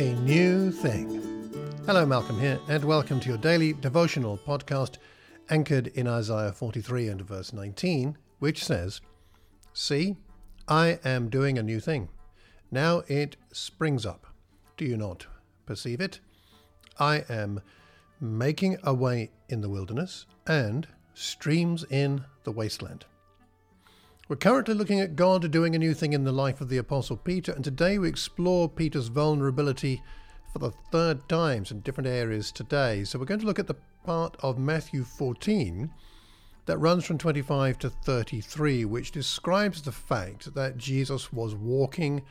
a new thing. Hello, Malcolm here, and welcome to your daily devotional podcast anchored in Isaiah 43 and verse 19, which says, See, I am doing a new thing. Now it springs up. Do you not perceive it? I am making a way in the wilderness and streams in the wasteland. We're currently looking at God doing a new thing in the life of the Apostle Peter, and today we explore Peter's vulnerability for the third time in different areas today. So we're going to look at the part of Matthew 14 that runs from 25 to 33, which describes the fact that Jesus was walking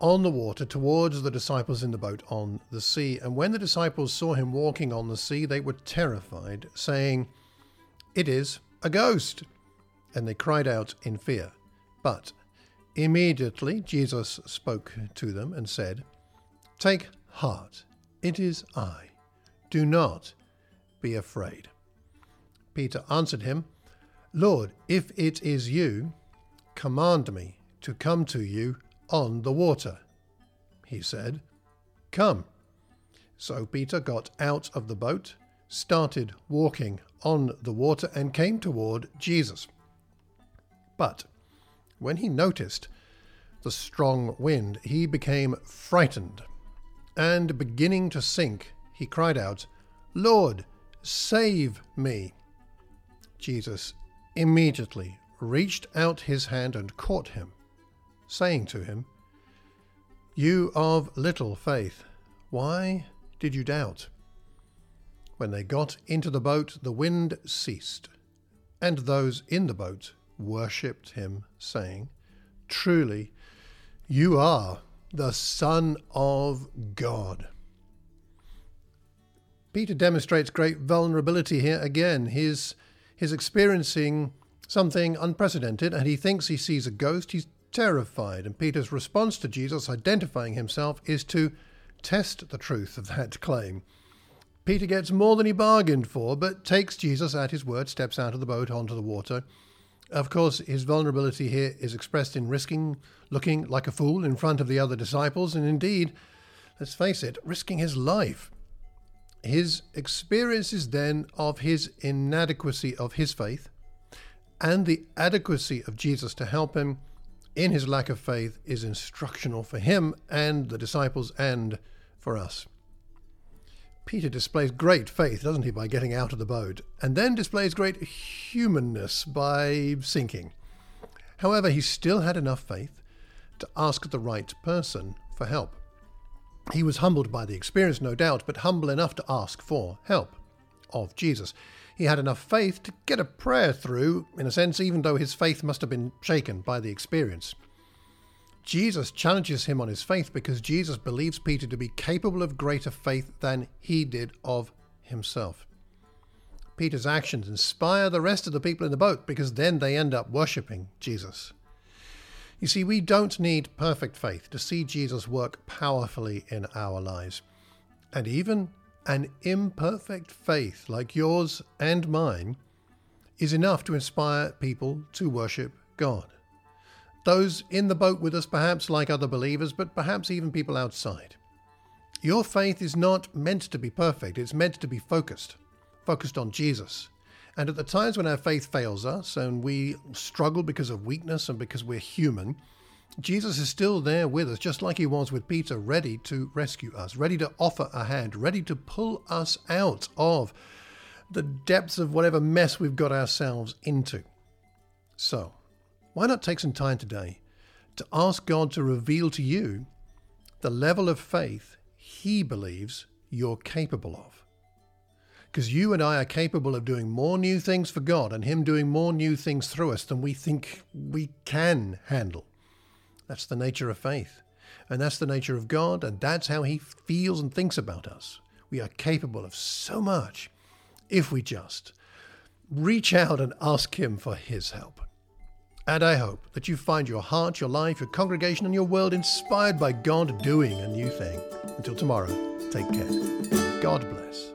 on the water towards the disciples in the boat on the sea. And when the disciples saw him walking on the sea, they were terrified, saying, It is a ghost and they cried out in fear. But immediately Jesus spoke to them and said, Take heart, it is I. Do not be afraid. Peter answered him, Lord, if it is you, command me to come to you on the water. He said, Come. So Peter got out of the boat, started walking on the water, and came toward Jesus. But when he noticed the strong wind, he became frightened, and beginning to sink, he cried out, Lord, save me. Jesus immediately reached out his hand and caught him, saying to him, You of little faith, why did you doubt? When they got into the boat, the wind ceased, and those in the boat worshipped him, saying, Truly, you are the Son of God. Peter demonstrates great vulnerability here again. He's, he's experiencing something unprecedented and he thinks he sees a ghost. He's terrified. And Peter's response to Jesus identifying himself is to test the truth of that claim. Peter gets more than he bargained for, but takes Jesus at his word, steps out of the boat onto the water, of course, his vulnerability here is expressed in risking looking like a fool in front of the other disciples, and indeed, let's face it, risking his life. His experiences then of his inadequacy of his faith and the adequacy of Jesus to help him in his lack of faith is instructional for him and the disciples and for us. Peter displays great faith, doesn't he, by getting out of the boat, and then displays great humanness by sinking. However, he still had enough faith to ask the right person for help. He was humbled by the experience, no doubt, but humble enough to ask for help of Jesus. He had enough faith to get a prayer through, in a sense, even though his faith must have been shaken by the experience. Jesus challenges him on his faith because Jesus believes Peter to be capable of greater faith than he did of himself. Peter's actions inspire the rest of the people in the boat because then they end up worshipping Jesus. You see, we don't need perfect faith to see Jesus work powerfully in our lives. And even an imperfect faith like yours and mine is enough to inspire people to worship God those in the boat with us, perhaps like other believers, but perhaps even people outside. Your faith is not meant to be perfect, it's meant to be focused, focused on Jesus. And at the times when our faith fails us and we struggle because of weakness and because we're human, Jesus is still there with us, just like he was with Peter, ready to rescue us, ready to offer a hand, ready to pull us out of the depths of whatever mess we've got ourselves into. So, why not take some time today to ask God to reveal to you the level of faith He believes you're capable of? Because you and I are capable of doing more new things for God and Him doing more new things through us than we think we can handle. That's the nature of faith. And that's the nature of God, and that's how He feels and thinks about us. We are capable of so much if we just reach out and ask Him for His help. And I hope that you find your heart, your life, your congregation, and your world inspired by God doing a new thing. Until tomorrow, take care. God bless.